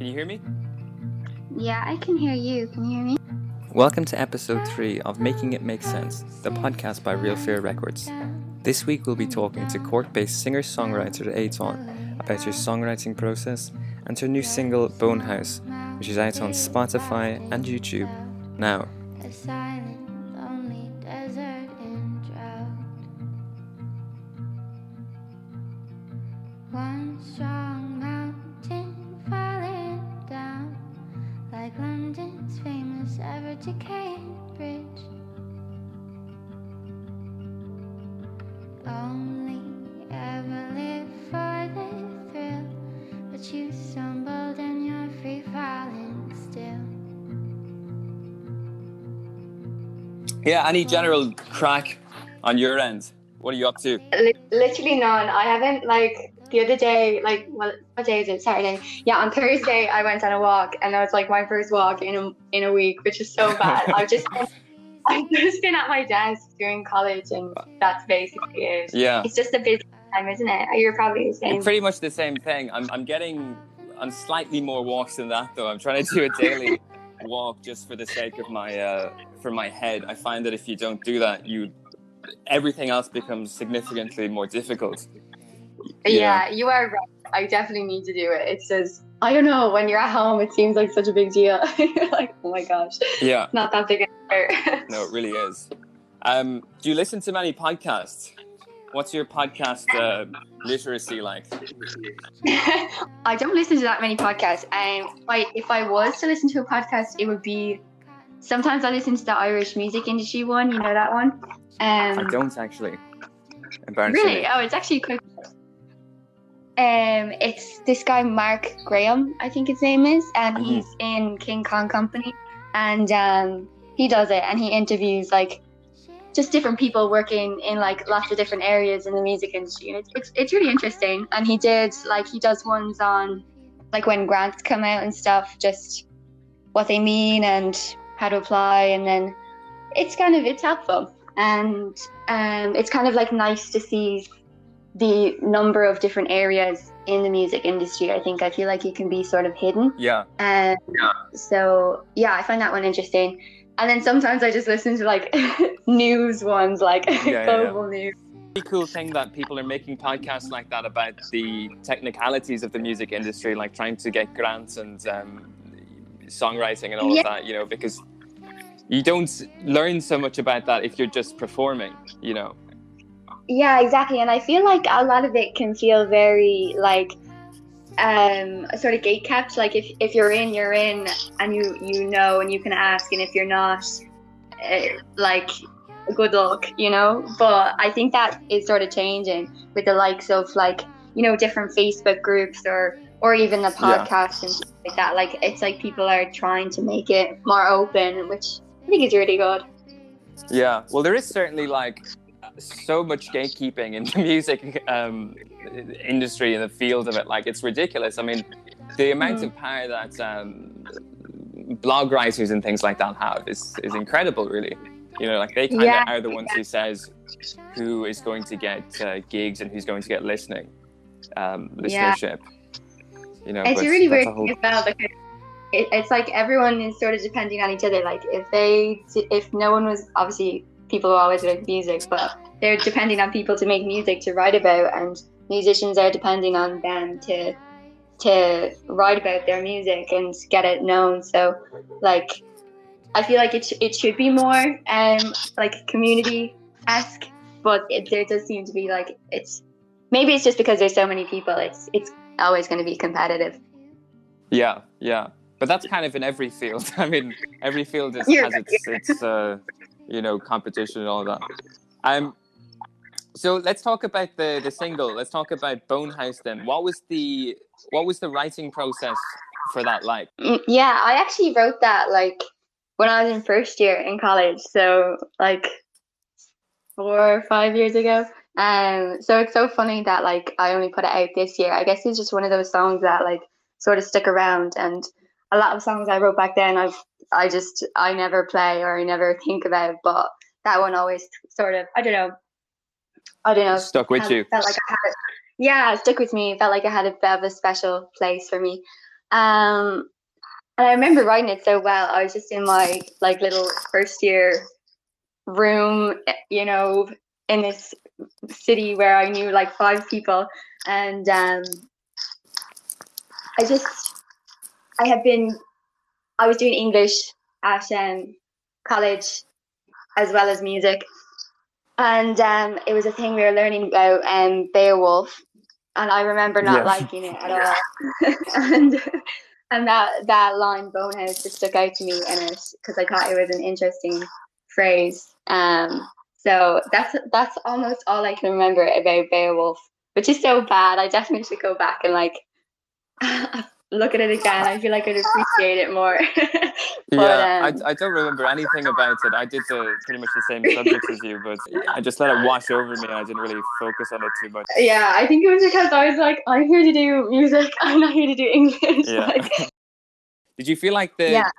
Can you hear me? Yeah, I can hear you. Can you hear me? Welcome to episode 3 of Making It Make Sense, the podcast by Real Fear Records. This week we'll be talking to Cork based singer songwriter Étáin about her songwriting process and her new single Bone House, which is out on Spotify and YouTube now. Yeah, any general crack on your end? What are you up to? Literally none. I haven't like the other day, like well, what day is it? Saturday. Yeah, on Thursday I went on a walk, and that was like my first walk in a in a week, which is so bad. I've just I've just been at my desk during college, and that's basically it. Yeah. It's just a busy time, isn't it? You're probably the same. It's pretty much the same thing. I'm, I'm getting on slightly more walks than that though. I'm trying to do a daily walk just for the sake of my uh, for my head. I find that if you don't do that, you everything else becomes significantly more difficult. Yeah, you are right. I definitely need to do it. It's just I don't know. When you're at home, it seems like such a big deal. you're like, oh my gosh, Yeah, not that big. a deal. no, it really is. Um, do you listen to many podcasts? What's your podcast uh, literacy like? I don't listen to that many podcasts. Um, I, if I was to listen to a podcast, it would be sometimes I listen to the Irish music industry one. You know that one? Um, I don't actually. Really? Oh, it's actually quite. Um, it's this guy Mark Graham, I think his name is, and Mhm. he's in King Kong Company, and um, he does it, and he interviews like just different people working in like lots of different areas in the music industry, and it's it's, it's really interesting. And he did like he does ones on like when grants come out and stuff, just what they mean and how to apply, and then it's kind of it's helpful and um, it's kind of like nice to see the number of different areas in the music industry. I think I feel like it can be sort of hidden. Yeah, And yeah. so yeah, I find that one interesting. And then sometimes I just listen to like news ones, like yeah, global news. pretty cool thing that people are making podcasts like that about the technicalities of the music industry, like trying to get grants and um, songwriting and all Yeah. of that. You know, because you don't learn so much about that if you're just performing. You know. Yeah, exactly. And I feel like a lot of it can feel very like um sort of gate kept. Like if, if you're in, you're in and you you know and you can ask and if you're not uh, like good luck, you know? But I think that is sort of changing with the likes of like, you know, different Facebook groups or or even the Yeah. podcasts and stuff like that. Like it's like people are trying to make it more open, which I think it's really good. Yeah. Well, there is certainly like so much gatekeeping in the music um, industry in the field of it. Like it's ridiculous. I mean, the amount of power that um, blog writers and things like that have is is incredible. Really, you know, like they kind of Yeah. are the ones who says who is going to get uh, gigs and who's going to get listening, um, Yeah. listenership. You know, it's really weird whole- as well because it, it's like everyone is sort of depending on each other. Like if they, if no one was obviously people always make music, but they're depending on people to make music to write about, and musicians are depending on them to to write about their music and get it known. So like. I feel like it, it should be more um like community esque, but it, there does seem to be like it's maybe it's just because there's so many people. It's it's always going to be competitive. Yeah, yeah, but that's kind of in every field. I mean, every field is, has its its uh, you know competition and all that. Um, so let's talk about the the single. Let's talk about Bone House then. What was the what was the writing process for that like? Mm, Yeah, I actually wrote that like when I was in first year in college, so like four or five years ago. Um, so it's so funny that like I only put it out this year. I guess it's just one of those songs that like sort of stick around, and a lot of songs I wrote back then, I've I just I never play or I never think about, but that one always sort of I don't know, I don't know, Stuck with had- you. Felt like I had it. Yeah, it stuck with me. It felt like it had a bit of a special place for me. Um, and I remember writing it so well. I was just in my like little first year room, you know, in this city where I knew like five people, and um, I just I had been I was doing English at um, college as well as music, and um, it was a thing we were learning about um, Beowulf, and I remember not Yeah. liking it at all, and and that that line bonehead just stuck out to me in it because I thought it was an interesting phrase. Um, so that's that's almost all I can remember about Beowulf, which is so bad. I definitely should go back and like look at it again. I feel like I'd appreciate it more. But, yeah, um, I, I don't remember anything about it. I did the, pretty much the same subjects as you, but I just let it wash over me I didn't really focus on it too much. yeah, I think it was because I was like, I'm here to do music. I'm not here to do English. Yeah. Like, Did you feel like the Yeah.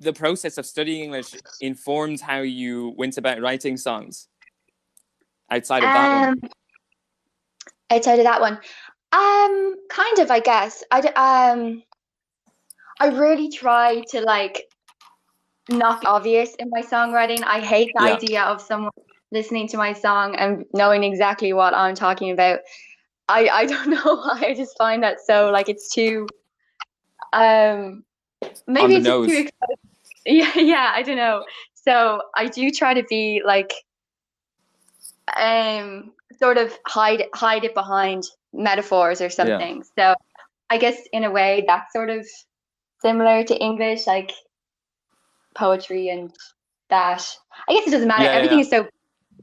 the process of studying English informed how you went about writing songs outside of that one? um, outside of that one, um, kind of, I guess. I um, I really try to like not be obvious in my songwriting. I hate the Yeah. idea of someone listening to my song and knowing exactly what I'm talking about. I I don't know why. I just find that so like it's too um maybe it's nose. too exciting. Yeah, yeah, I don't know. So I do try to be like um sort of hide hide it behind metaphors or something. So I guess in a way that's sort of similar to English, like poetry and that. I guess it doesn't matter. Yeah, yeah, Everything yeah. is so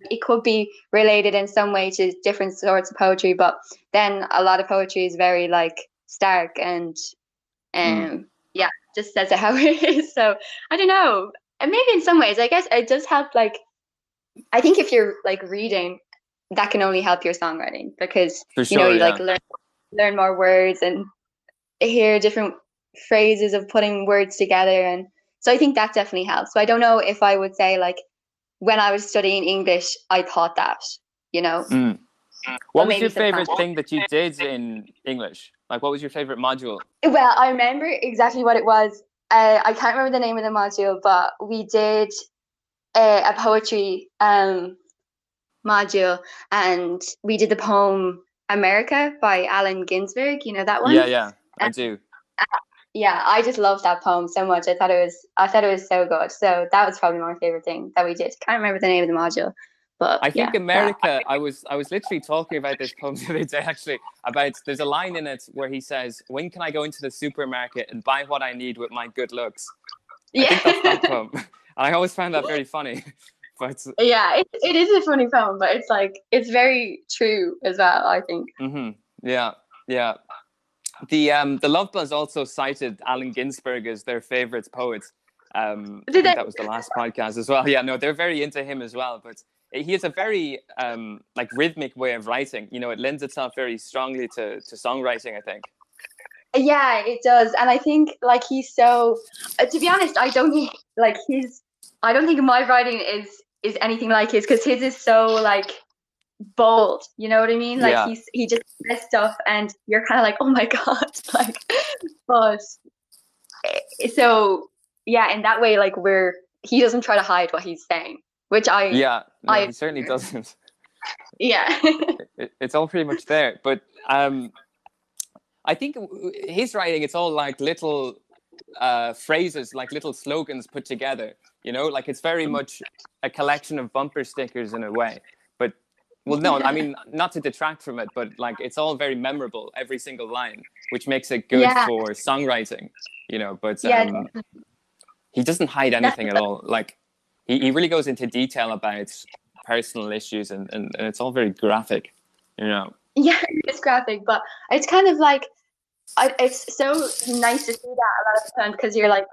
it could be related in some way to different sorts of poetry, but then a lot of poetry is very like stark and um Mm. yeah, just says it how it is. So I don't know. And maybe in some ways, I guess it does help like I think if you're like reading, that can only help your songwriting because For you know you yeah. like learn learn more words and hear different phrases of putting words together and so I think that definitely helps. So I don't know if I would say like when I was studying English, I thought that, you know. Mm. What was your favorite thing that you did in English? Like, what was your favorite module? Well, I remember exactly what it was. Uh, I can't remember the name of the module, but we did a, a poetry um, module, and we did the poem "America" by Allen Ginsberg. You know that one? Yeah, yeah, I Uh, do. Yeah, I just loved that poem so much. I thought it was, I thought it was so good. So that was probably my favorite thing that we did. Can't remember the name of the module, but I think yeah, America. I was I was literally talking about this poem the other day. Actually, about there's a line in it where he says, "When can I go into the supermarket and buy what I need with my good looks?" I Yeah, think that's that poem. I always found that very funny. But yeah, it, it is a funny film, but it's like it's very true as well. I think. hmm yeah, yeah. The um the Love Buzz also cited Allen Ginsberg as their favorite poet. Um, I Did think they? that was the last podcast as well. Yeah, no, they're very into him as well. But he has a very um like rhythmic way of writing. You know, it lends itself very strongly to to songwriting. I think. Yeah, it does, and I think like he's so. Uh, to be honest, I don't think like his. I don't think my writing is is anything like his because his is so like bold. You know what I mean? Like Yeah. he's he just says stuff, and you're kind of like, oh my god, like. But eh, so yeah, in that way, like we're he doesn't try to hide what he's saying, which I Yeah, no, I- he certainly doesn't. yeah it, it's all pretty much there. But um, I think his writing, it's all like little uh, phrases, like little slogans put together. You know, like it's very much a collection of bumper stickers in a way. But well, no, I mean not to detract from it, but like it's all very memorable, every single line, which makes it good Yeah. for songwriting. You know, but Yeah, um, he doesn't hide anything at all. Like he, he really goes into detail about personal issues and, and, and it's all very graphic you know yeah, it's graphic, but it's kind of like I, it's so nice to see that a lot of the time because you're like,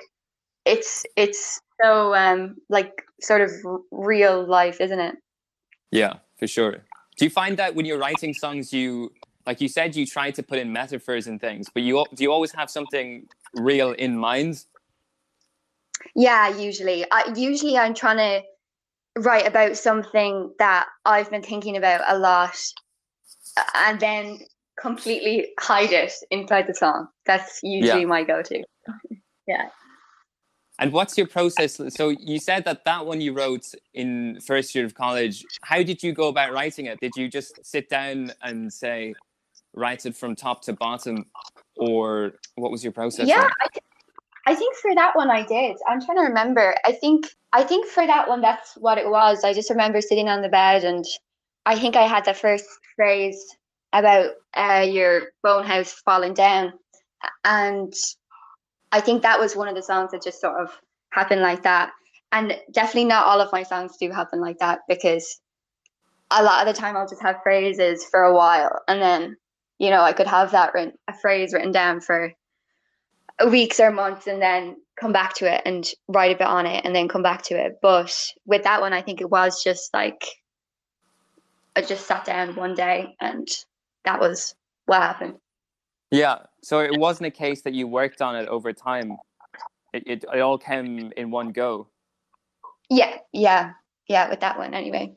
it's it's so um like sort of real life, isn't it? yeah for sure do you find that when you're writing songs you like you said you try to put in metaphors and things but you do you always have something real in mind Yeah, usually. I usually I'm trying to write about something that I've been thinking about a lot, and then completely hide it inside the song. That's usually my go-to. yeah. And what's your process? So you said that that one you wrote in first year of college. How did you go about writing it? Did you just sit down and say, write it from top to bottom, or what was your process? Yeah, like? I, th- I think for that one I did. I'm trying to remember. I think I think for that one that's what it was. I just remember sitting on the bed and I think I had the first phrase about uh, your bone house falling down, and I think that was one of the songs that just sort of happened like that. And definitely not all of my songs do happen like that because a lot of the time I'll just have phrases for a while and then, you know, I could have that written, a phrase written down for weeks or months and then come back to it and write a bit on it and then come back to it. But with that one, I think it was just like, I just sat down one day and that was what happened. Yeah. So it wasn't a case that you worked on it over time. It, it, it all came in one go. Yeah, yeah, yeah. With that one, anyway.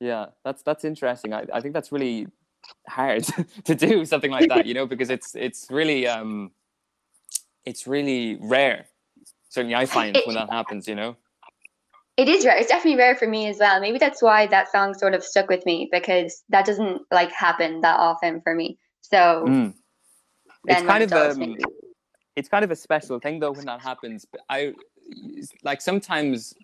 Yeah, that's that's interesting. I, I think that's really hard to do something like that, you know, because it's it's really um it's really rare. Certainly, I find when that happens, you know. It is rare. It's definitely rare for me as well. Maybe that's why that song sort of stuck with me because that doesn't like happen that often for me. So Mm. It's kind of does, um, it's kind of a special thing though when that happens. But I like sometimes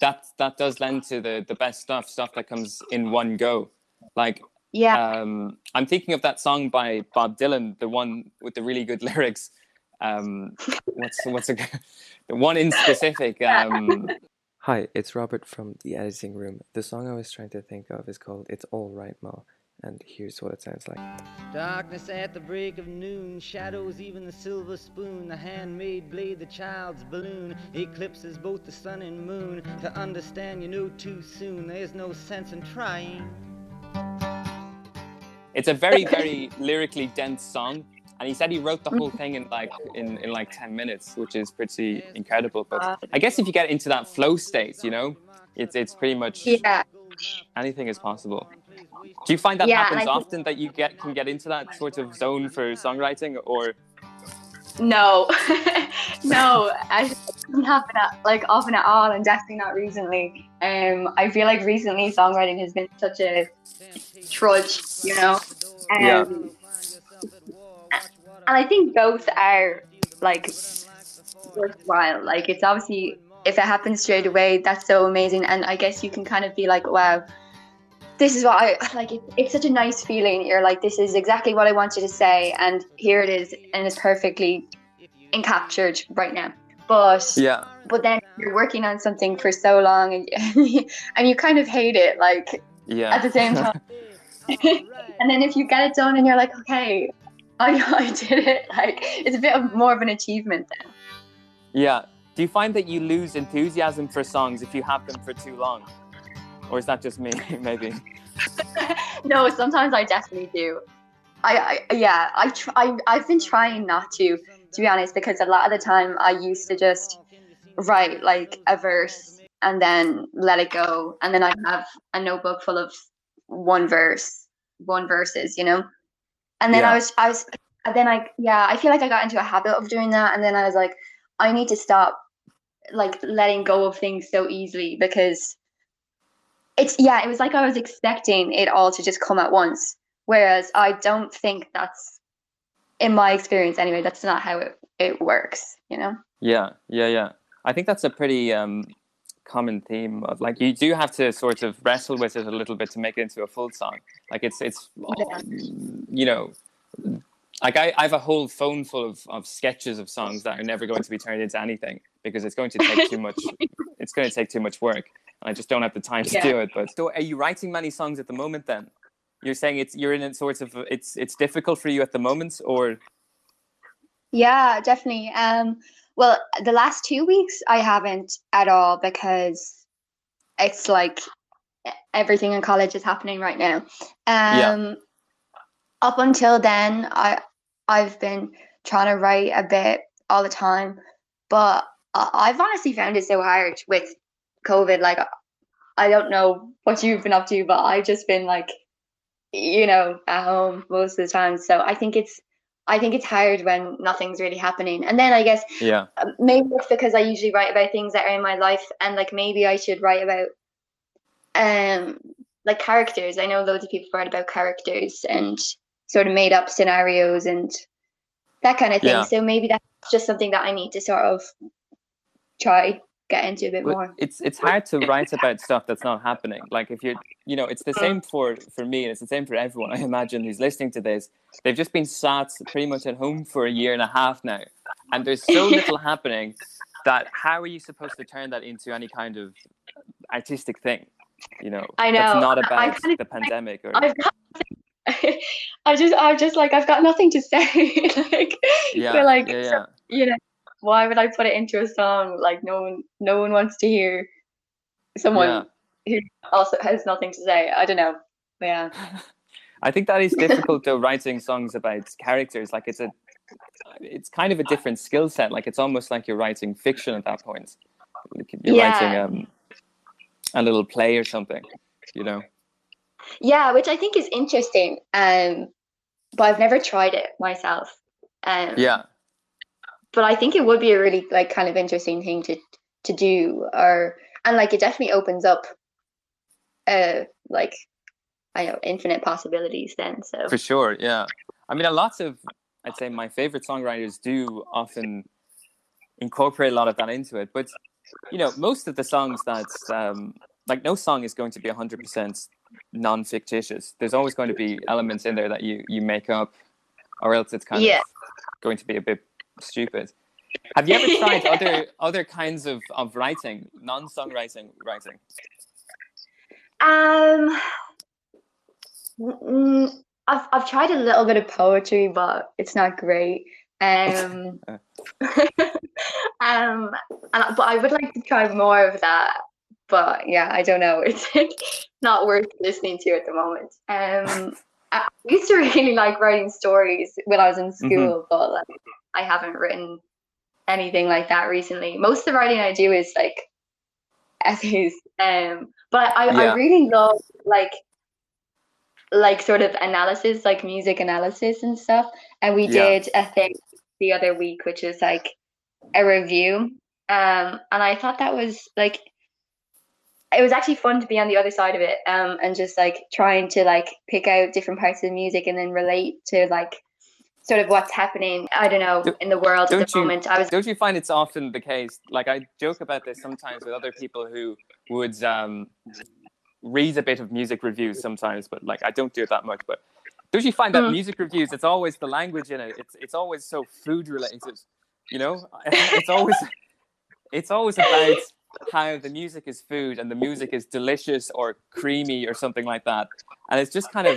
that that does lend to the the best stuff, stuff that comes in one go. Like yeah, um, I'm thinking of that song by Bob Dylan, the one with the really good lyrics. Um, what's what's a, the one in specific? Um, Hi, it's Robert from the editing room. The song I was trying to think of is called It's All Right Ma, and here's what it sounds like. Darkness at the break of noon, shadows even the silver spoon, the handmade blade, the child's balloon, eclipses both the sun and moon. To understand you know too soon, there's no sense in trying. it's a very very lyrically dense song, and he said he wrote the whole thing in like in, in like ten minutes, which is pretty incredible. But I guess if you get into that flow state, you know, it's it's pretty much yeah. anything is possible. Do you find that Yeah, happens often that you get can get into that sort of zone for songwriting, or No, no, I doesn't happen at, like often at all, and definitely not recently. Um, I feel like recently songwriting has been such a trudge, you know. Um, Yeah. And I think both are like worthwhile. Like it's obviously if it happens straight away, that's so amazing, and I guess you can kind of be like, wow. This is what I like. It, it's such a nice feeling. You're like, this is exactly what I wanted to say, and here it is, and it's perfectly encaptured right now. But yeah, but then you're working on something for so long and, and you kind of hate it like yeah, at the same time and then if you get it done and you're like okay I, I did it like it's a bit of more of an achievement then yeah. Do you find that you lose enthusiasm for songs if you have them for too long, or is that just me? Maybe. no sometimes I definitely do I, I yeah I try I, I've been trying not to to be honest because a lot of the time I used to just write like a verse and then let it go and then I have a notebook full of one verse one verses you know and then Yeah. I was I was and then I yeah I feel like I got into a habit of doing that and then I was like I need to stop like letting go of things so easily because it's yeah it was like I was expecting it all to just come at once whereas I don't think that's in my experience anyway that's not how it, it works you know Yeah, yeah, yeah. I think that's a pretty um, common theme of like you do have to sort of wrestle with it a little bit to make it into a full song. Like it's it's you know like I, I have a whole phone full of, of sketches of songs that are never going to be turned into anything because it's going to take too much it's going to take too much work. I just don't have the time to Yeah. do it. But so are you writing many songs at the moment then? You're saying it's you're in a sort of it's it's difficult for you at the moment or Yeah, definitely. Um, well, the last two weeks I haven't at all because it's like everything in college is happening right now. Um, up until then, I I've been trying to write a bit all the time, but I- I've honestly found it so hard with COVID. Like, I don't know what you've been up to, but I've just been like you know, at home most of the time. So I think it's I think it's hard when nothing's really happening. And then I guess Yeah. um, maybe it's because I usually write about things that are in my life, and like maybe I should write about um like characters. I know loads of people write about characters and sort of made up scenarios and that kind of thing. Yeah. So maybe that's just something that I need to sort of try get into a bit But more. it's it's hard to write about stuff that's not happening. Like if you're, you know, it's the uh-huh. same for for me, and it's the same for everyone. I imagine who's listening to this. They've just been sat pretty much at home for a year and a half now, and there's so little happening that how are you supposed to turn that into any kind of artistic thing? You know, I that's know. not I- I about kinda the pandemic or I've got I just I'm just like I've got nothing to say. like yeah, like yeah, so- yeah. you know, why would I put it into a song? Like no one no one wants to hear someone Yeah. who also has nothing to say. I don't know. Yeah. I think that is difficult though writing songs about characters. Like it's a it's kind of a different skill set. Like it's almost like you're writing fiction at that point. You're Yeah. writing um, a little play or something, you know. Yeah, which I think is interesting. Um but I've never tried it myself. Um Yeah. But I think it would be a really like kind of interesting thing to to do or and like it definitely opens up uh like I know infinite possibilities then so For sure, yeah. I mean, a lot of, I'd say my favorite songwriters do often incorporate a lot of that into it. But, you know, most of the songs that, um, like, no song is going to be 100% non fictitious. There's always going to be elements in there that you, you make up, or else it's kind Yeah. of going to be a bit stupid. Have you ever tried other other kinds of, of writing, non songwriting writing? um mm, I've I've tried a little bit of poetry but it's not great um um and, but I would like to try more of that but yeah I don't know it's not worth listening to at the moment um I used to really like writing stories when I was in school but like I haven't written anything like that recently most of the writing I do is like essays um but I, Yeah. I really love like like sort of analysis like music analysis and stuff and we Yeah. did a thing the other week which is like a review um and I thought that was like it was actually fun to be on the other side of it um and just like trying to like pick out different parts of the music and then relate to like sort of what's happening I don't know in the world at the you- moment I was Don't you find it's often the case? Like I joke about this sometimes with other people who would um, read a bit of music reviews sometimes, but like I don't do it that much. But don't you find that Mm. music reviews? It's always the language in it. It's it's always so food related. You know, it's always it's always about how the music is food and the music is delicious or creamy or something like that, and it just kind of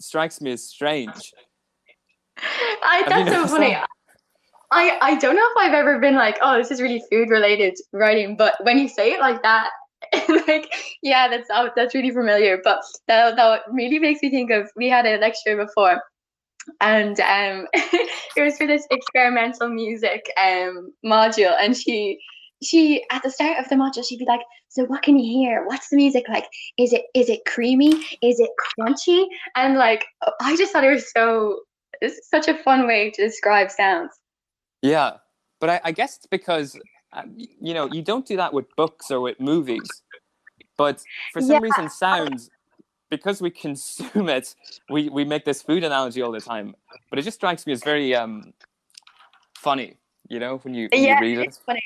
strikes me as strange. I, that's so funny. that? I, I don't know if I've ever been like, oh, this is really food related writing, but when you say it like that, like, yeah, that's oh, that's really familiar. But that, that really makes me think of we had a lecture before, and um, it was for this experimental music um module, and she she at the start of the module she'd be like, so what can you hear? What's the music like? Is it is it creamy? Is it crunchy? And like, I just thought it was so it's such a fun way to describe sounds. Yeah, but I, I guess it's because um, you know you don't do that with books or with movies, but for some Yeah. reason, sounds because we consume it, we we make this food analogy all the time. But it just strikes me as very um funny, you know, when you, when Yeah, you read it. it's funny.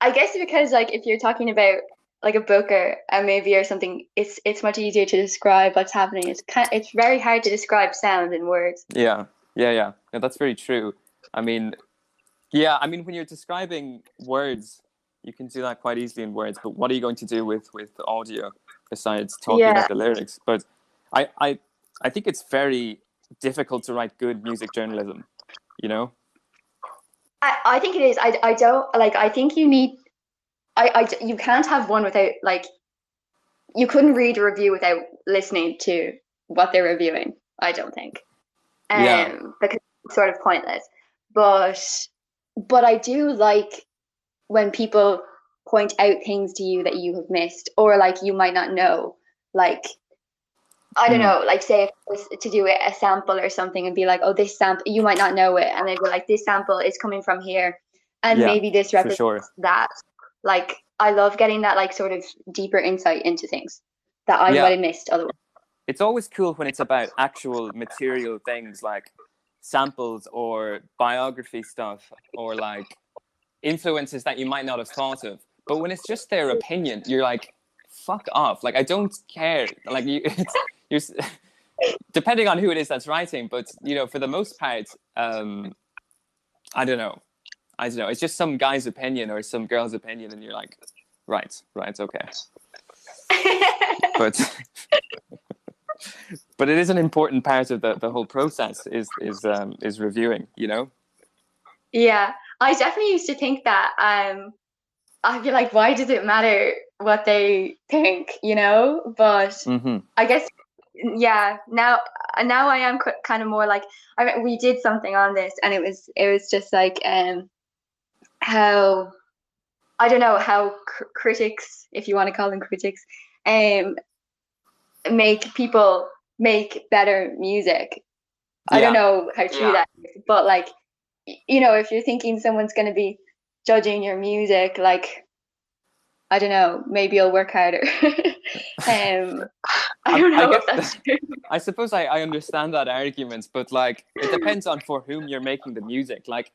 I guess because like if you're talking about like a book or a movie or something, it's it's much easier to describe what's happening. It's kind it's very hard to describe sound in words. Yeah, yeah, yeah. No, that's very true. I mean, yeah, I mean, when you're describing words, you can do that quite easily in words. But what are you going to do with with audio besides talking Yeah. about the lyrics? But I, I, I think it's very difficult to write good music journalism. You know? I, I think it is. I, I don't like. I think you need. I, I you can't have one without like. You couldn't read a review without listening to what they're reviewing. I don't think. Um, Yeah. Because it's sort of pointless. But but I do like when people point out things to you that you have missed or like you might not know. Like I don't Hmm. know, like say if it was to do a sample or something and be like, oh, this sample, you might not know it, and they'd be like, this sample is coming from here, and Yeah, maybe this represents sure. that. Like, I love getting that like sort of deeper insight into things that I Yeah. might have missed otherwise. It's always cool when it's about actual material things like samples or biography stuff or like influences that you might not have thought of. But when it's just their opinion, you're like, fuck off. Like I don't care. Like you, it's, you're depending on who it is that's writing, but you know, for the most part, um, I don't know. I don't know. It's just some guy's opinion or some girl's opinion, and you're like, right, right, okay. But but it is an important part of the, the whole process is is um, is reviewing. You know. Yeah, I definitely used to think that. Um, I'd be like, why does it matter what they think, you know? But Mm-hmm. I guess, yeah. Now, now I am kind of more like, I mean, we did something on this, and it was, it was just like, um, how, I don't know how cr- critics, if you want to call them critics, um, make people make better music. I don't know how true that is, but like, you know, if you're thinking someone's going to be judging your music, like, I don't know, maybe you'll work harder. um, I don't I know if that's true. I suppose I, I understand that argument, but like it depends on for whom you're making the music. Like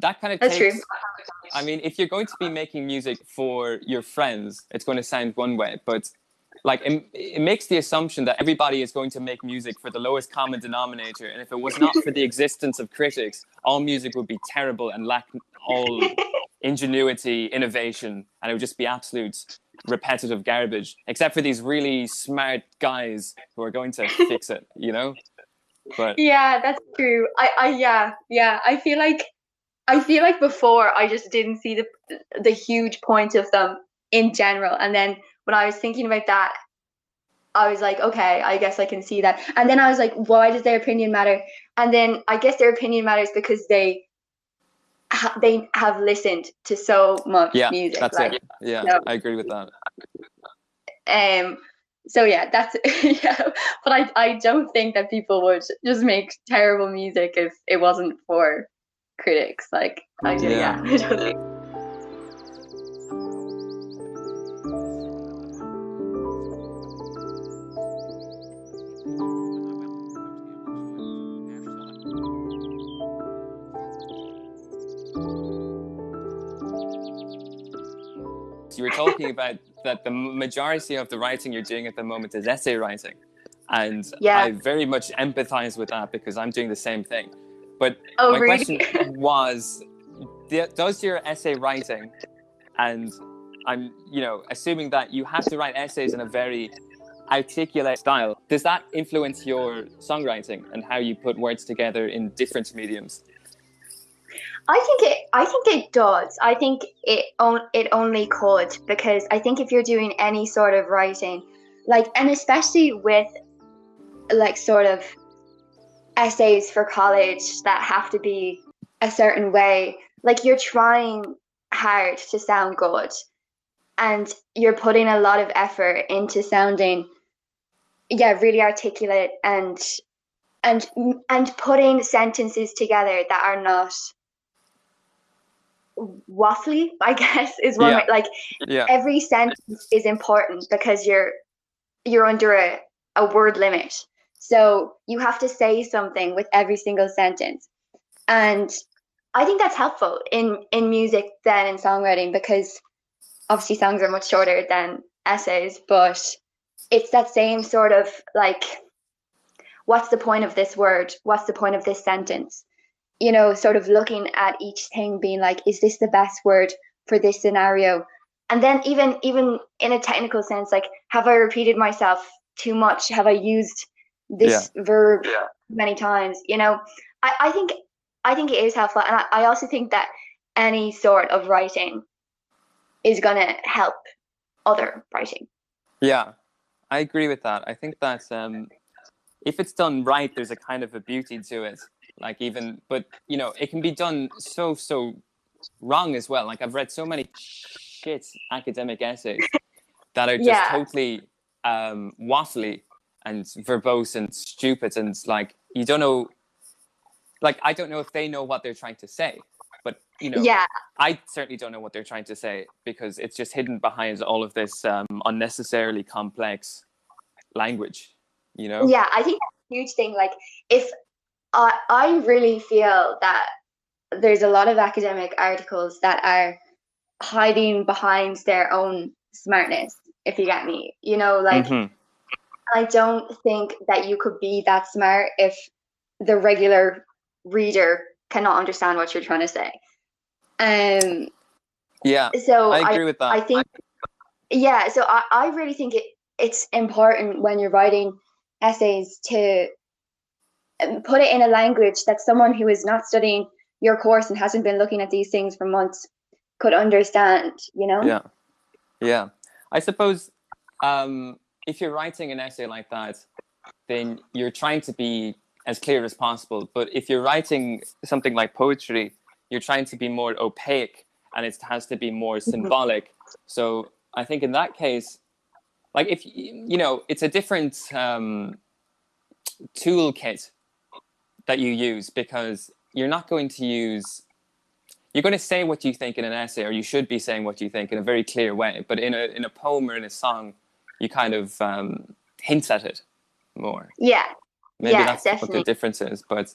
that kind of That's takes. true. I mean, if you're going to be making music for your friends, it's going to sound one way, but like it, it makes the assumption that everybody is going to make music for the lowest common denominator, and if it was not for the existence of critics, all music would be terrible and lack all ingenuity, innovation, and it would just be absolute repetitive garbage. Except for these really smart guys who are going to fix it, you know. But Yeah, that's true. I, I, yeah, yeah. I feel like, I feel like before I just didn't see the, the huge point of them in general, and then when I was thinking about that, I was like, okay, I guess I can see that. And then I was like, why does their opinion matter? And then I guess their opinion matters because they, ha- they have listened to so much yeah, music. that's like, it. Yeah, no. I agree with that. Um, so yeah, that's yeah. But I I don't think that people would just make terrible music if it wasn't for critics. Like I oh, do, yeah. Yeah. I you were talking about that the majority of the writing you're doing at the moment is essay writing and Yeah. i very much empathize with that because i'm doing the same thing but Oh my really? question was does your essay writing and i'm you know assuming that you have to write essays in a very articulate style does that influence your songwriting and how you put words together in different mediums I think it. I think it does. I think it. On, it only could because I think if you're doing any sort of writing, like, and especially with, like, sort of essays for college that have to be a certain way, like you're trying hard to sound good, and you're putting a lot of effort into sounding, yeah, really articulate and and and putting sentences together that are not waffly i guess is one Yeah. way like yeah. every sentence is important because you're you're under a, a word limit so you have to say something with every single sentence. And i think that's helpful in in music than in songwriting because obviously songs are much shorter than essays but it's that same sort of like what's the point of this word? What's the point of this sentence? You know sort of looking at each thing being like is this the best word for this scenario? And then even even in a technical sense like have i repeated myself too much? Have i used this verb many times you know I, I think i think it is helpful and I, I also think that any sort of writing is going to help other writing Yeah, I agree with that. I think that um, if it's done right, there's a kind of a beauty to it. Like even, but you know, it can be done so so wrong as well. Like I've read so many shit academic essays that are just Yeah. totally um, waffly, and verbose and stupid and like you don't know like I don't know if they know what they're trying to say. But you know Yeah, I certainly don't know what they're trying to say because it's just hidden behind all of this um, unnecessarily complex language. You know? yeah. I think that's a huge thing. Like, if I, I really feel that there's a lot of academic articles that are hiding behind their own smartness. If you get me, you know, like Mhm. I don't think that you could be that smart if the regular reader cannot understand what you're trying to say. Um. Yeah, So I I agree with that. I think, yeah. So I, I really think it, it's important when you're writing essays to um, put it in a language that someone who is not studying your course and hasn't been looking at these things for months could understand. You know? Yeah, yeah. I suppose um, if you're writing an essay like that, then you're trying to be as clear as possible. But if you're writing something like poetry, you're trying to be more opaque, and it has to be more symbolic. So I think in that case, like if you know, it's a different um, toolkit that you use because you're not going to use you're going to say what you think in an essay, or you should be saying what you think in a very clear way. But in a in a poem or in a song, you kind of um, hint at it more. Yeah. Maybe Yeah, that's what the difference is. But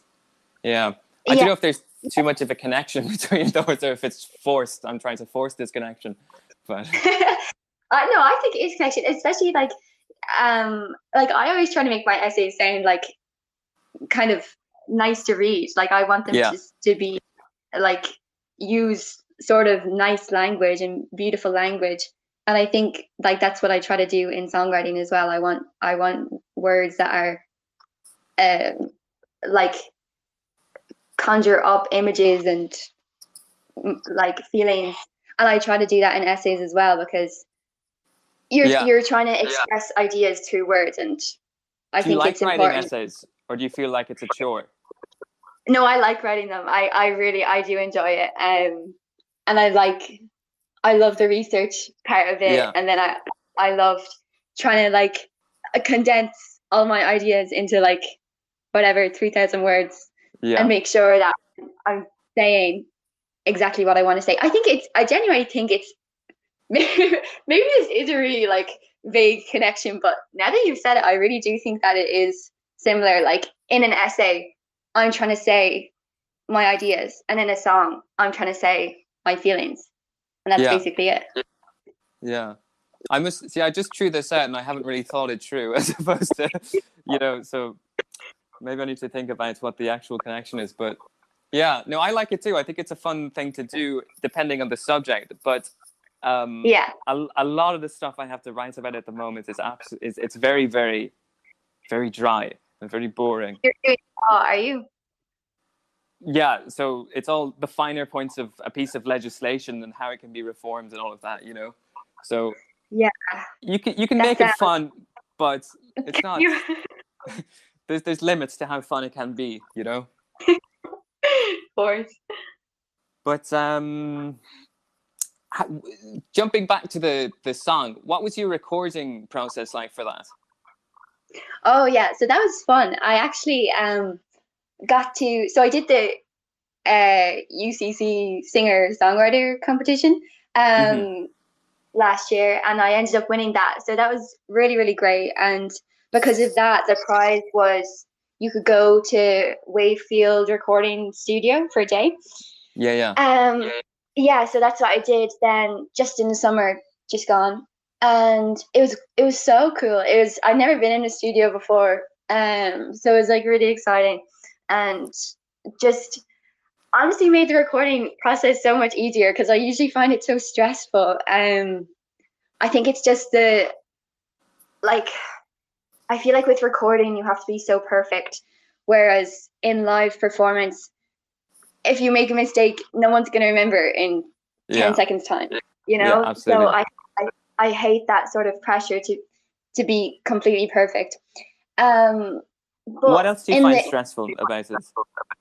yeah, I Yeah. don't know if there's too much of a connection between those, or if it's forced. I'm trying to force this connection, but I no, I think it's connection, especially like um like I always try to make my essays sound like kind of nice to read. Like I want them Yeah. to to be like use sort of nice language and beautiful language. And I think like that's what I try to do in songwriting as well. I want I want words that are um like conjure up images and mm, like feelings and I try to do that in essays as well because you're Yeah. you're trying to express ideas through words, and I think do you think like it's writing important. essays, or do you feel like it's a chore? No, I like writing them. I I really I do enjoy it. Um, and I like I love the research part of it, Yeah. and then I I loved trying to like condense all my ideas into like whatever three thousand words Yeah, and make sure that I'm saying exactly what I want to say. I think it's I genuinely think it's maybe, maybe this is a really like vague connection, but now that you've said it, I really do think that it is similar. Like in an essay, I'm trying to say my ideas, and in a song, I'm trying to say my feelings, and that's Yeah. basically it. yeah. I must see. I just threw this out, and I haven't really thought it through, as opposed to, you know. So maybe I need to think about what the actual connection is. But yeah, no, I like it too. I think it's a fun thing to do, depending on the subject. But um, Yeah, a, a lot of the stuff I have to write about at the moment is absolutely is it's very very very dry and very boring. you're doing. Oh, are you? Yeah, so it's all the finer points of a piece of legislation and how it can be reformed and all of that, you know. So Yeah. you can you can That make it fun, but it's not. There's there's limits to how fun it can be, you know. of course. But um, ha- jumping back to the the song, what was your recording process like for that? Oh yeah, so that was fun. I actually um got to so I did the uh UCC singer songwriter competition um Mhm. last year and I ended up winning that. So that was really really great and because of that the prize was you could go to Wavefield recording studio for a day. Yeah, yeah, Um, yeah, so that's what I did then just in the summer, just gone. And it was it was so cool. It was I'd never been in a studio before. Um, so it was like really exciting and just honestly made the recording process so much easier because I usually find it so stressful. Um I think it's just the like I feel like with recording you have to be so perfect. Whereas in live performance, if you make a mistake, no one's gonna remember in 10 yeah. seconds time you Yeah, know absolutely. so I, I i hate that sort of pressure to to be completely perfect um but What else do you find the- stressful about it?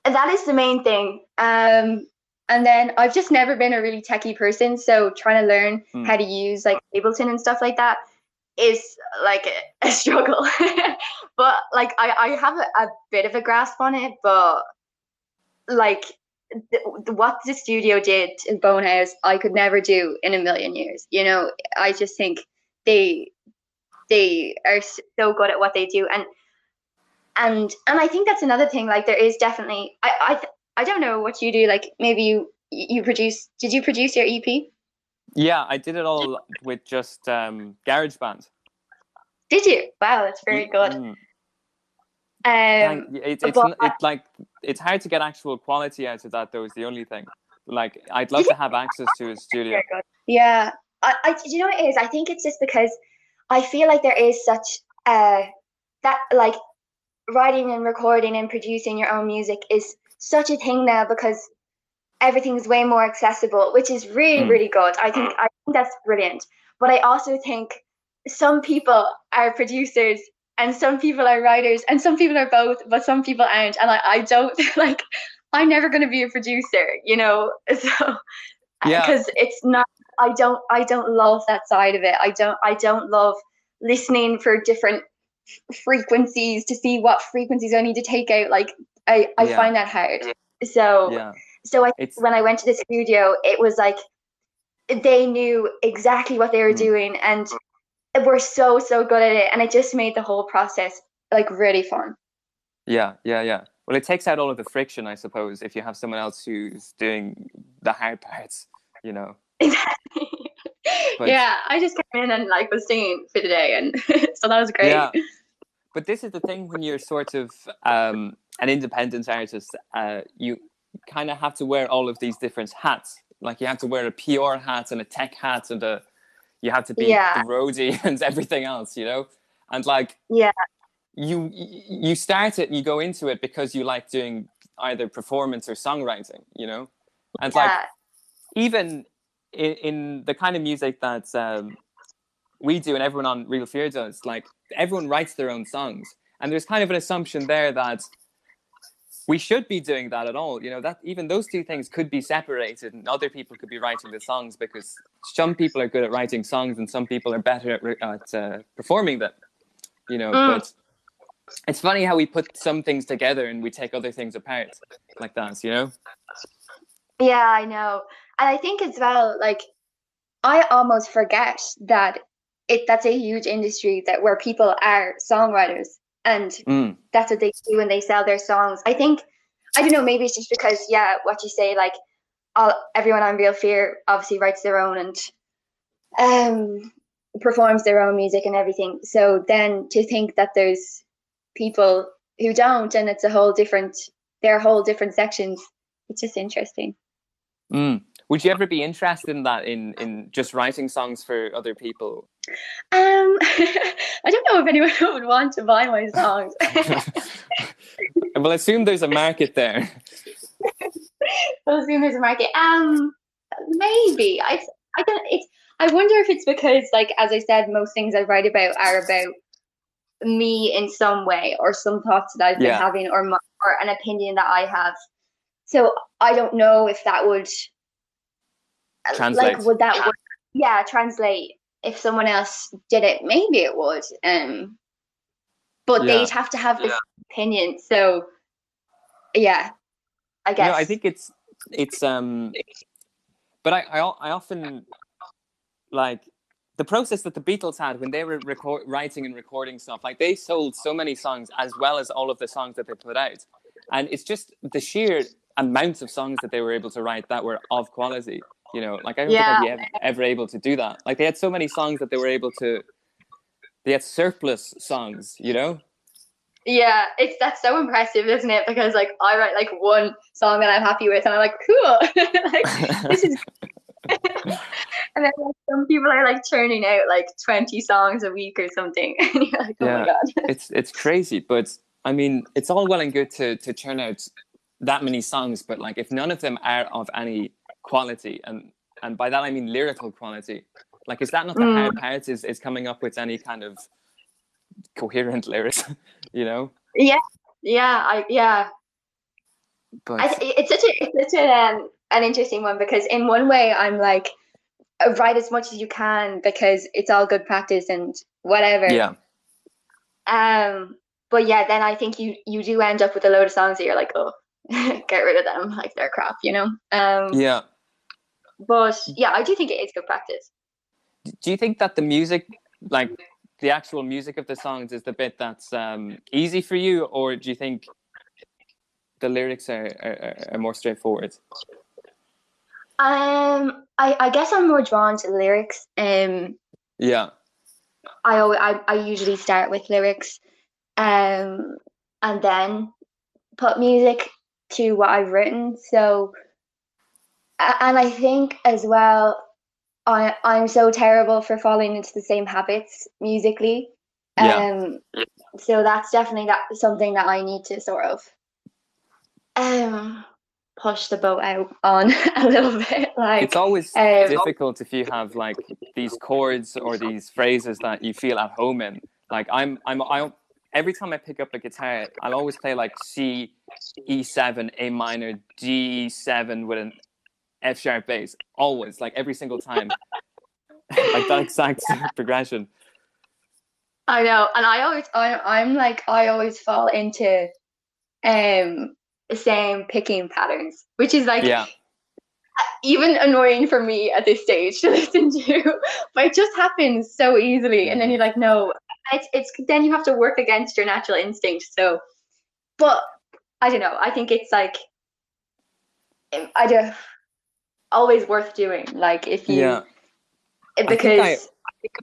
that is the main thing um and then i've just never been a really techie person so trying to learn Hmm. how to use like ableton and stuff like that is like a, a struggle. but like I, I have a, a bit of a grasp on it, but like th- what the studio did in Bone House, I could never do in a million years. You know, I just think they they are so good at what they do, and and and I think that's another thing. Like there is definitely I I I don't know what you do. Like maybe you you produce. Did you produce your EP? Yeah, I did it all with just um, GarageBand. Did you? Wow, that's very good. Mm. Um, Thank- It's it's but it's like it's hard to get actual quality out of that. Though is the only thing. Like I'd love to have access to a studio. Yeah, I, I, do you know what it is? I think it's just because I feel like there is such uh that like writing and recording and producing your own music is such a thing now because everything's way more accessible, which is really Mm. really good. I think I think that's brilliant. But I also think some people are producers and some people are writers and some people are both, but some people aren't. And I, I don't like I'm never gonna be a producer, you know. So Yeah. because it's not I don't I don't love that side of it. I don't I don't love listening for different frequencies to see what frequencies I need to take out. Like I I Yeah. find that hard. So Yeah, so I it's when I went to the studio, it was like they knew exactly what they were Mm. doing and were so so good at it, and it just made the whole process like really fun. yeah, yeah, yeah. Well, it takes out all of the friction, I suppose, if you have someone else who's doing the hard parts. You know. Exactly. But- yeah, I just came in and like was singing for the day, and so that was great. Yeah. But this is the thing when you're sort of um, an independent artist, uh, you kind of have to wear all of these different hats. Like you have to wear a PR hat and a tech hat and a you have to be Yeah. the roadie and everything else, you know. And like Yeah. you you start it and you go into it because you like doing either performance or songwriting, you know. And like even in, in the kind of music that um, we do and everyone on Real Fear does, like everyone writes their own songs, and there's kind of an assumption there that we should be doing that at all. You know that even those two things could be separated, and other people could be writing the songs because some people are good at writing songs and some people are better at, at uh, performing them. You know, Mm. but it's funny how we put some things together and we take other things apart like that. You know. Yeah, I know. And I think as well, like I almost forget that it that's a huge industry that where people are songwriters and Mm. that's what they do when they sell their songs. I think I don't know, maybe it's just because yeah, what you say, like all everyone on Real Fear obviously writes their own and um performs their own music and everything. So then to think that there's people who don't and it's a whole different they're whole different sections, it's just interesting. Mm. Would you ever be interested in that in in just writing songs for other people? Um, I don't know if anyone would want to buy my songs. well, assume there's a market there. I'll assume there's a market. Um, maybe I. I don't. It's. I wonder if it's because, like, as I said, most things I write about are about me in some way, or some thoughts that I've been Yeah. having, or my, or an opinion that I have. So I don't know if that would Translate. Like, would that? Work? Yeah, translate. If someone else did it, maybe it would. Um, but Yeah. they'd have to have this opinion. So, yeah, I guess. No, I think it's it's um, but I I, I often like the process that the Beatles had when they were record, writing and recording stuff. Like they sold so many songs as well as all of the songs that they put out, and it's just the sheer amount of songs that they were able to write that were of quality. You know, like I don't Yeah. think I'd be ever, ever able to do that. Like they had so many songs that they were able to. They had surplus songs, you know. Yeah, it's that's so impressive, isn't it? Because like I write like one song that I'm happy with, and I'm like, cool. like this is. and then like, some people are like churning out like 20 songs a week or something, and you're like, oh Yeah. my god. it's it's crazy but i mean it's all well and good to to churn out that many songs but like if none of them are of any quality and and by that i mean lyrical quality like is that not the Mm. hard part is is coming up with any kind of coherent lyrics you know Yeah, yeah I yeah. but I, it's such a it's such a, um, an interesting one because in one way I'm like uh, write as much as you can because it's all good practice and whatever. Yeah. Um, but yeah, then I think you you do end up with a load of songs that you're like, oh, get rid of them, like they're crap, you know. Um, Yeah. But yeah, I do think it is good practice. Do you think that the music, like the actual music of the songs, is the bit that's um, easy for you, or do you think the lyrics are, are, are more straightforward? Um, I I guess I'm more drawn to lyrics. Um, Yeah. I always, I I usually start with lyrics, um, and then put music to what I've written. So, and I think as well, I I'm so terrible for falling into the same habits musically. Yeah. Um, so that's definitely that something that I need to sort of um push the boat out on a little bit. Like It's always um, difficult if you have like these chords or these phrases that you feel at home in. Like I'm, I'm, I. Every time I pick up a guitar, I'll always play like C, E7, A minor, G7 with an F sharp bass. Always, like every single time, like that exact progression. I know, and I always, I, I'm like, I always fall into, um, the same picking patterns, which is like Yeah, even annoying for me at this stage to listen to, but it just happens so easily, and then you're like, no, it's, it's then you have to work against your natural instinct. So, but I don't know. I think it's like, I don't always worth doing. Like if you, yeah. because. I-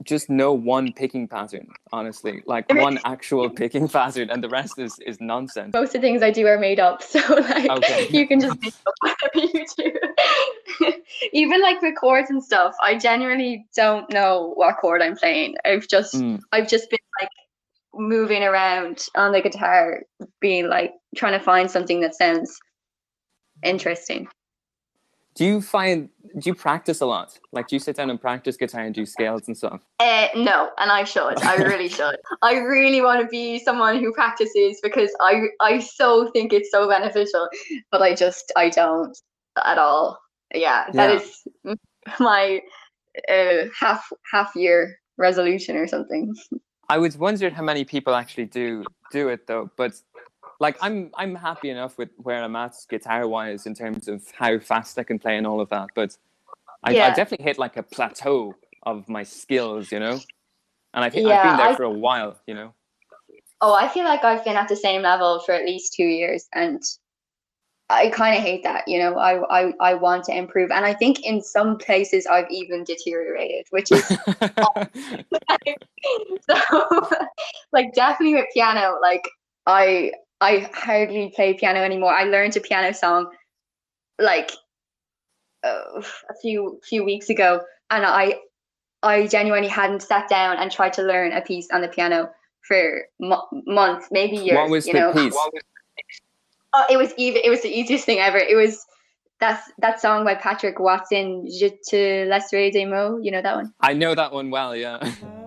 Just know one picking pattern, honestly, like one actual picking pattern, and the rest is is nonsense. most of the things I do are made up. So like Okay. you can just make up whatever you do. Even like with chords and stuff, I genuinely don't know what chord I'm playing. I've just Mm. I've just been like moving around on the guitar, being like trying to find something that sounds interesting. Do you find do you practice a lot? Like, do you sit down and practice guitar and do scales and stuff? Uh, no, and I should. I really should. I really want to be someone who practices because I I so think it's so beneficial, but I just I don't at all. Yeah, that Yeah. is my uh, half half year resolution or something. I was wondering how many people actually do do it though, but like I'm I'm happy enough with where I'm at guitar wise in terms of how fast I can play and all of that. But I, I definitely hit like a plateau of my skills, you know. And I've, hit, I've been there I- for a while, you know. Oh, I feel like I've been at the same level for at least two years, and I kind of hate that. You know, I, I I want to improve, and I think in some places I've even deteriorated, which is so like definitely with piano like i i hardly play piano anymore. I learned a piano song like uh, a few few weeks ago and i i genuinely hadn't sat down and tried to learn a piece on the piano for mo- months maybe years what was you the know? piece? Oh, it was even it was the easiest thing ever. It was that's that song by patrick watson je te laisserai des mots you know that one? I know that one well, yeah.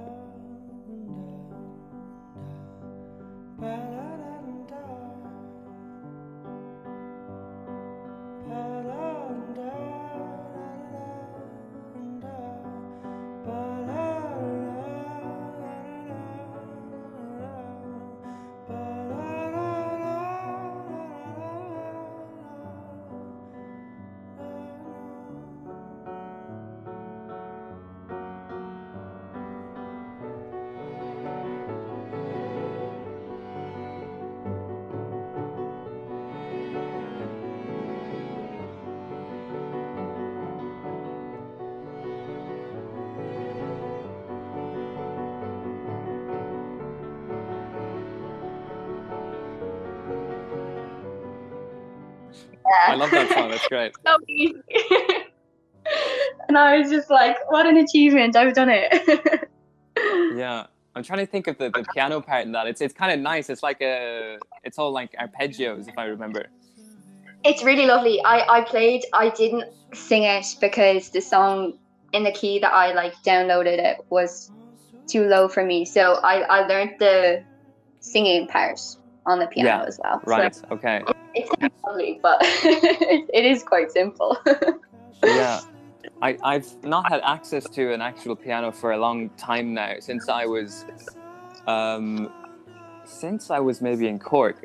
great. so easy. and I was just like, what an achievement! I've done it. Yeah. I'm trying to think of the, the piano part in that. It's it's kind of nice. It's like a it's all like arpeggios if I remember. it's really lovely. I I played. I didn't sing it because the song in the key that I like downloaded it was too low for me. So I I learned the singing part on the piano Yeah, as well. Right. So Okay. it's lovely, but it is quite simple. Yeah. I, I've not had access to an actual piano for a long time now, since I was, um, since I was maybe in Cork.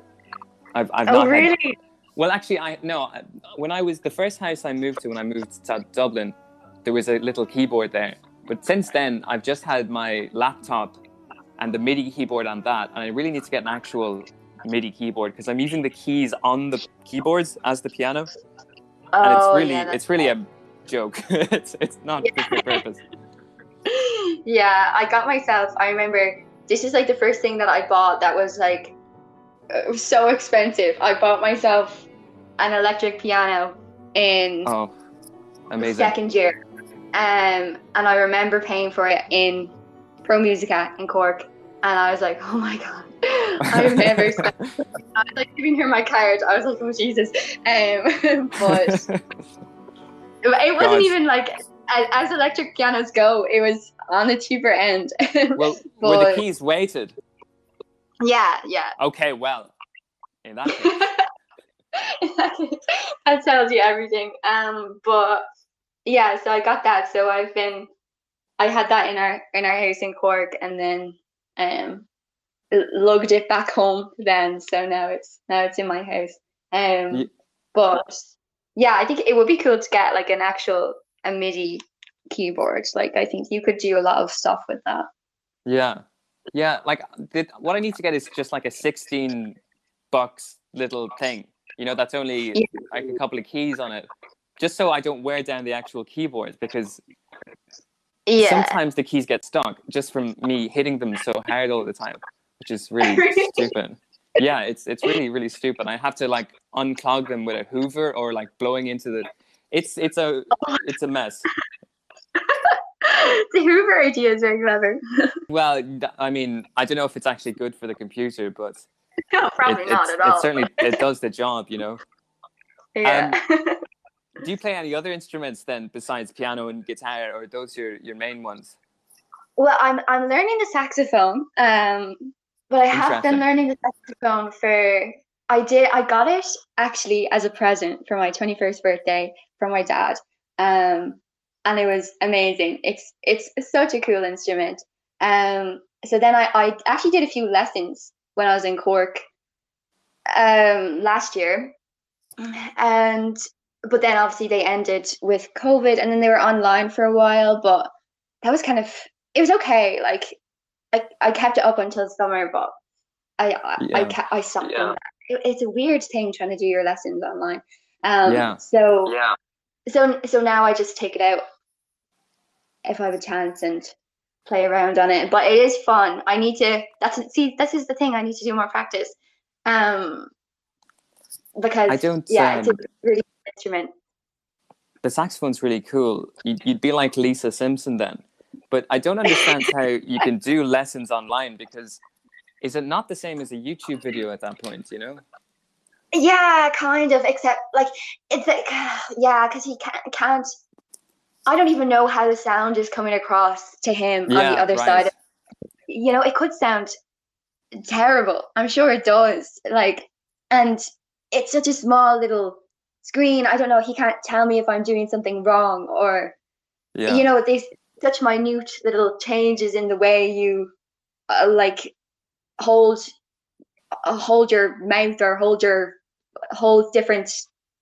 I've, I've Oh, not had- really? well, actually, I no. When I was the first house I moved to, when I moved to Dublin, there was a little keyboard there. But since then, I've just had my laptop and the MIDI keyboard on that, and I really need to get an actual MIDI keyboard because I'm using the keys on the keyboards as the piano, and it's Oh, really yeah, it's really a joke. it's it's not fit for purpose. yeah, I got myself. I remember this is like the first thing that I bought that was like was so expensive. I bought myself an electric piano in Oh, amazing! second year, um, and I remember paying for it in Pro Musica in Cork, and I was like, oh my god, I've never spent. I was like giving her my card. I was like, oh Jesus, um, but. It wasn't God. even like as, electric pianos go, it was on the cheaper end. well, were the keys weighted? yeah, yeah. Okay, well, in that case, that tells you everything. Um, but yeah, so I got that. So I've been, I had that in our in our house in Cork, and then um, lugged it back home. Then so now it's now it's in my house. Um, Ye- but yeah, I think it would be cool to get like an actual a MIDI keyboard. Like I think you could do a lot of stuff with that. Yeah, yeah. Like the, what I need to get is just like a sixteen bucks little thing. You know, that's only Yeah. like a couple of keys on it, just so I don't wear down the actual keyboard because Yeah. sometimes the keys get stuck just from me hitting them so hard all the time, which is really stupid. Yeah, it's it's really really stupid. I have to like unclog them with a Hoover or like blowing into the. It's it's a it's a mess. the Hoover idea is very clever. Well, I mean, I don't know if it's actually good for the computer, but no, probably it, not at all. It certainly it does the job, you know. yeah. Do you play any other instruments then besides piano and guitar, or those your your main ones? well, I'm I'm learning the saxophone. Um, but I have been learning the saxophone for. I did. I got it actually as a present for my 21st birthday from my dad. Um, and it was amazing. It's it's such a cool instrument. Um, so then I I actually did a few lessons when I was in Cork. Um, last year, and but then obviously they ended with COVID, and then they were online for a while. But that was kind of it was okay. Like I, I kept it up until summer, but I I I, Yeah. ca- I stopped Yeah. doing that. It, it's a weird thing trying to do your lessons online. Um, Yeah. So Yeah. so so now I just take it out if I have a chance and play around on it. But it is fun. I need to. That's see. This is the thing. I need to do more practice. Um, because I don't, Yeah, it's a um, really good instrument. The saxophone's really cool. You'd, you'd be like Lisa Simpson then, but I don't understand how you can do lessons online because is it not the same as a YouTube video at that point? You know? Yeah, kind of. Except like it's like yeah, because he can't can't. I don't even know how the sound is coming across to him on the other right. side. You know, it could sound terrible. I'm sure it does. Like, and it's such a small little screen. I don't know. He can't tell me if I'm doing something wrong or Yeah. you know these such minute little changes in the way you uh, like hold uh, hold your mouth or hold your hold different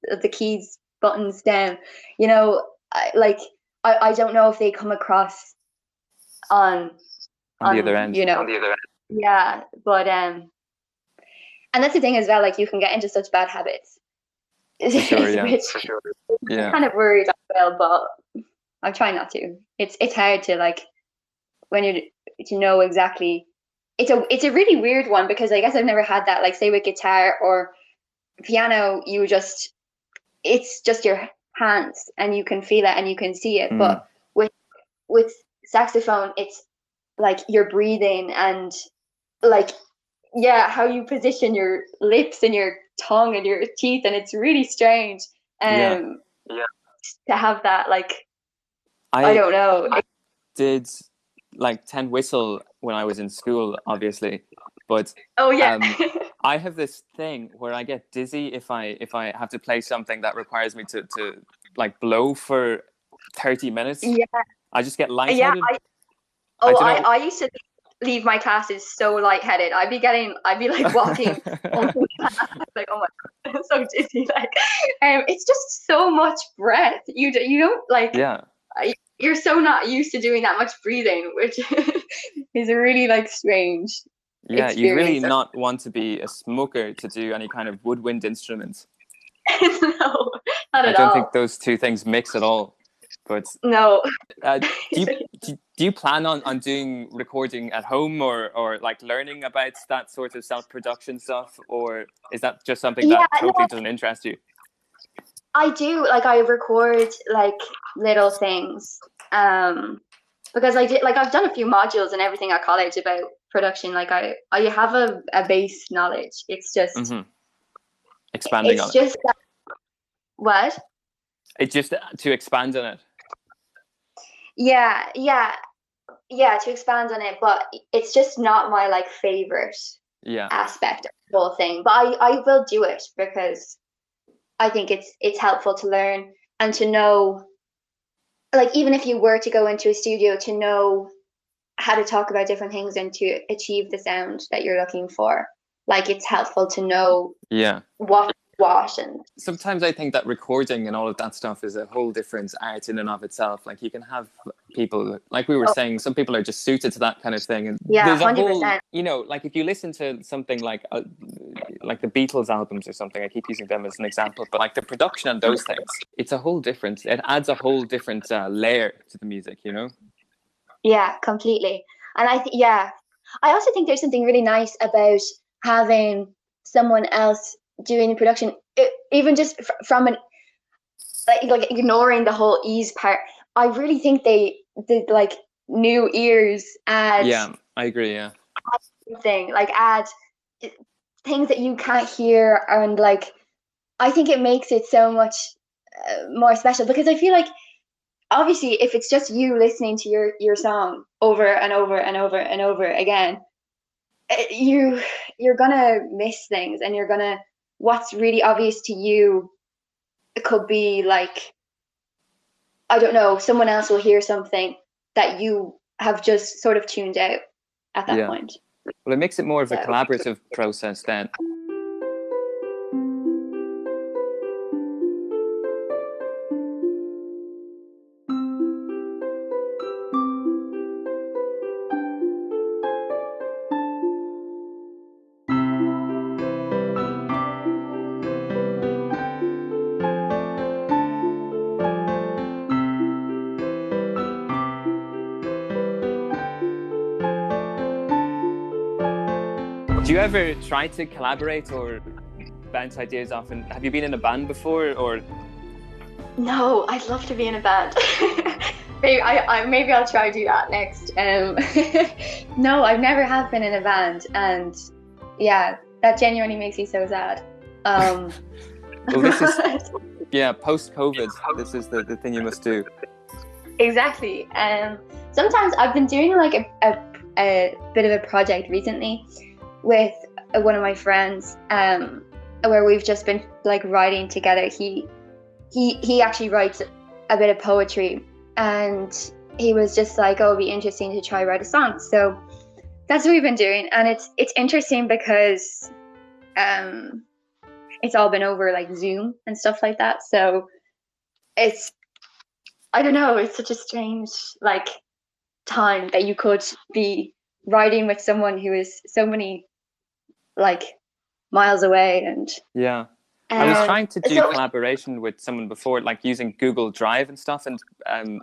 of the keys buttons down you know I, like I, I don't know if they come across on on the other end. you know on the other end yeah but um and that's the thing as well like you can get into such bad habits sure, yeah. which Yeah. kind of worried I will, but I'm trying not to. It's it's hard to like when you to know exactly. It's a it's a really weird one because I guess I've never had that. Like say with guitar or piano, you just it's just your hands and you can feel it and you can see it. Mm. But with with saxophone, it's like you're breathing and like yeah, how you position your lips and your tongue and your teeth, and it's really strange. Um, Yeah. to have that like I, I, don't know. I did like tin whistle when I was in school, obviously, but oh yeah. um, I have this thing where I get dizzy if I if I have to play something that requires me to to like blow for thirty minutes. Yeah, I just get yeah. lightheaded. I, oh, don't I. I, used to leave my classes so lightheaded. I'd be getting, I'd be like walking, like oh my, god, I'm so dizzy. Like, um, it's just so much breath. You d- you don't like. yeah, You're so not used to doing that much breathing, which is really like strange. yeah. You really not want to be a smoker to do any kind of woodwind instruments. no, not I don't all. think those two things mix at all. But no. uh, do you do, do you plan on, on doing recording at home or, or like learning about that sort of self production stuff, or is that just something that Yeah, no. totally doesn't interest you? I do like I record like little things um because I did like I've done a few modules and everything at college about production like I I have a, a base knowledge it's just hmm Expanding on it's it. just that, what It's just to expand on it. yeah yeah yeah to expand on it but it's just not my like favorite Yeah. aspect of the whole thing. But I, I will do it because I think it's it's helpful to learn and to know like even if you were to go into a studio to know how to talk about different things and to achieve the sound that you're looking for. Like it's helpful to know Yeah. what what and Sometimes I think that recording and all of that stuff is a whole different art in and of itself. Like you can have people, like we were Oh. saying, some people are just suited to that kind of thing. And Yeah, there's a whole, 100%. you know, like if you listen to something like, uh, like the Beatles albums or something, I keep using them as an example, but like the production and those things, it's a whole different, it adds a whole different uh, layer to the music, you know? Yeah, completely. And I think, yeah, I also think there's something really nice about having someone else doing the production, e- even just fr- from an like, like ignoring the whole ease part. I really think they did like new ears add Yeah, I agree. Yeah. thing, like add things that you can't hear, and like I think it makes it so much uh, more special because I feel like obviously if it's just you listening to your your song over and over and over and over again eh, you you're gonna miss things and you're gonna what's really obvious to you it could be like i don't know someone else will hear something that you have just sort of tuned out at that Yeah. point Well, it makes it more of a collaborative process then. Ever tried to collaborate or bounce ideas off? And have you been in a band before? Or no i'd love to be in a band maybe I, I maybe i'll try to do that next um no i've never have been in a band and yeah that genuinely makes me so sad um Well, this is- yeah, post COVID, this is the, the thing you must do. exactly um sometimes i've been doing like a, a, a bit of a project recently with one of my friends um where we've just been like writing together. He he he actually writes a bit of poetry and he was just like oh it'd be interesting to try write a song. So that's what we've been doing and it's it's interesting because um it's all been over like zoom and stuff like that. So it's I don't know, it's such a strange like time that you could be writing with someone who is so many like miles away and Yeah. I was um, trying to do so- collaboration with someone before, like using Google Drive and stuff, and um,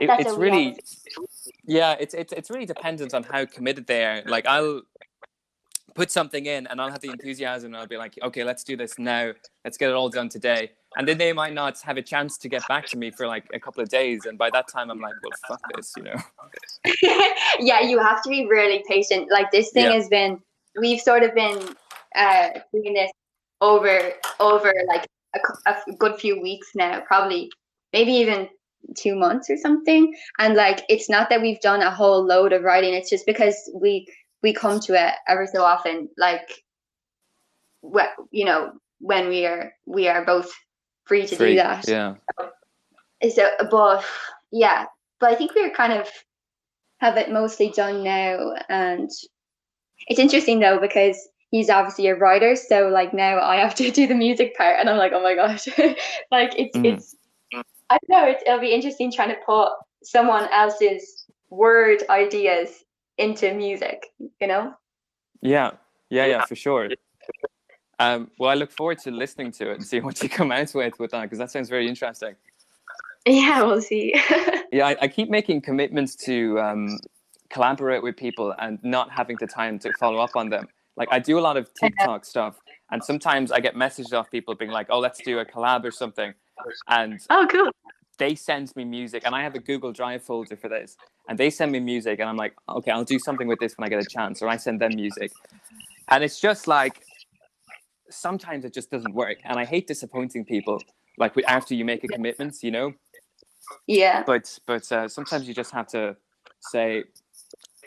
it, it's really, yeah, it's it's it's really dependent on how committed they are. Like I'll put something in, and I'll have the enthusiasm, and I'll be like, okay, let's do this now. Let's get it all done today. And then they might not have a chance to get back to me for like a couple of days, and by that time, I'm like, well, fuck this, you know? yeah, you have to be really patient. Like this thing Yeah. has been we've sort of been uh doing this over over like a, a good few weeks now, probably maybe even two months or something. And like it's not that we've done a whole load of writing, it's just because we we come to it every so often, like wh- you know, when we are we are both free to Free. do that. Yeah. So, but yeah, but I think we're kind of have it mostly done now, and it's interesting though because he's obviously a writer, so like now I have to do the music part, and I'm like, oh my gosh, like it's Mm. it's I don't know it's, it'll be interesting trying to put someone else's word ideas into music, you know. Yeah, yeah, yeah, for sure. Um, well, I look forward to listening to it and seeing what you come out with with that because that sounds very interesting. Yeah, we'll see. Yeah, I, I keep making commitments to um, collaborate with people and not having the time to follow up on them. Like I do a lot of TikTok stuff, and sometimes I get messages off people being like, "Oh, let's do a collab or something," and oh, cool. they send me music, and I have a Google Drive folder for this, and they send me music, and I'm like, "Okay, I'll do something with this when I get a chance," or I send them music, and it's just like sometimes it just doesn't work, and I hate disappointing people. Like after you make a commitment, you know, Yeah, but but uh, sometimes you just have to say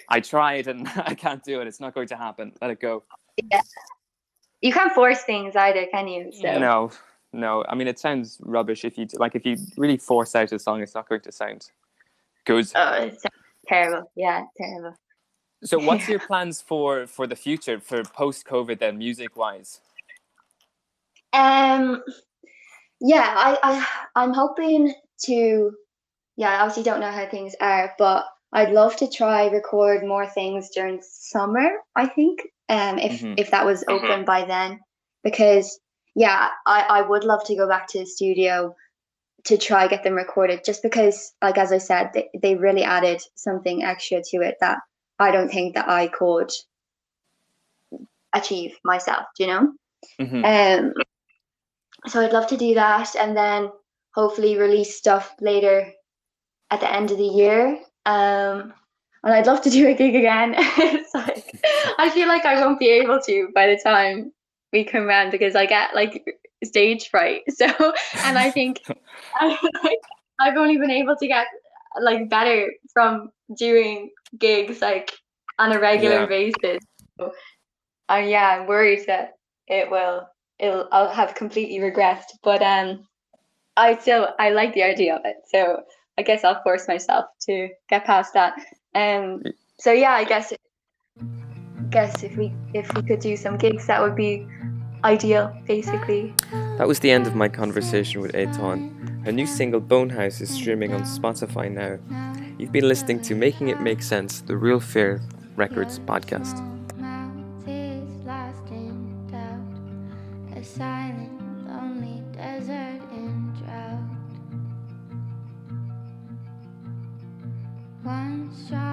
i tried and i can't do it it's not going to happen let it go Yeah. you can't force things either, can you? So no no i mean it sounds rubbish if you like if you really force out a song it's not going to sound good oh, it's terrible. Yeah, terrible. so what's your plans for for the future for post covid then music wise Um, yeah, I, I, I'm hoping to, yeah, I obviously don't know how things are, but I'd love to try record more things during summer. I think, um, if Mhm. if that was open by then, because yeah, I I would love to go back to the studio to try get them recorded, just because, like as I said, they they really added something extra to it that I don't think that I could achieve myself. Do you know? Mhm. Um, so I'd love to do that and then hopefully release stuff later at the end of the year. Um, and I'd love to do a gig again. It's like- I feel like I won't be able to by the time we come around because I get like stage fright. So, and I think I, I've only been able to get like better from doing gigs like on a regular Yeah. basis. So, uh, yeah, I'm worried that it will it'll I'll have completely regressed. But um I still I like the idea of it. So I guess I'll force myself to get past that. Um so yeah, I guess guess if we if we could do some gigs that would be ideal basically. That was the end of my conversation with Étáin. Her new single Bone House is streaming on Spotify now. You've been listening to Making It Make Sense, the Real Fear Records podcast. shine.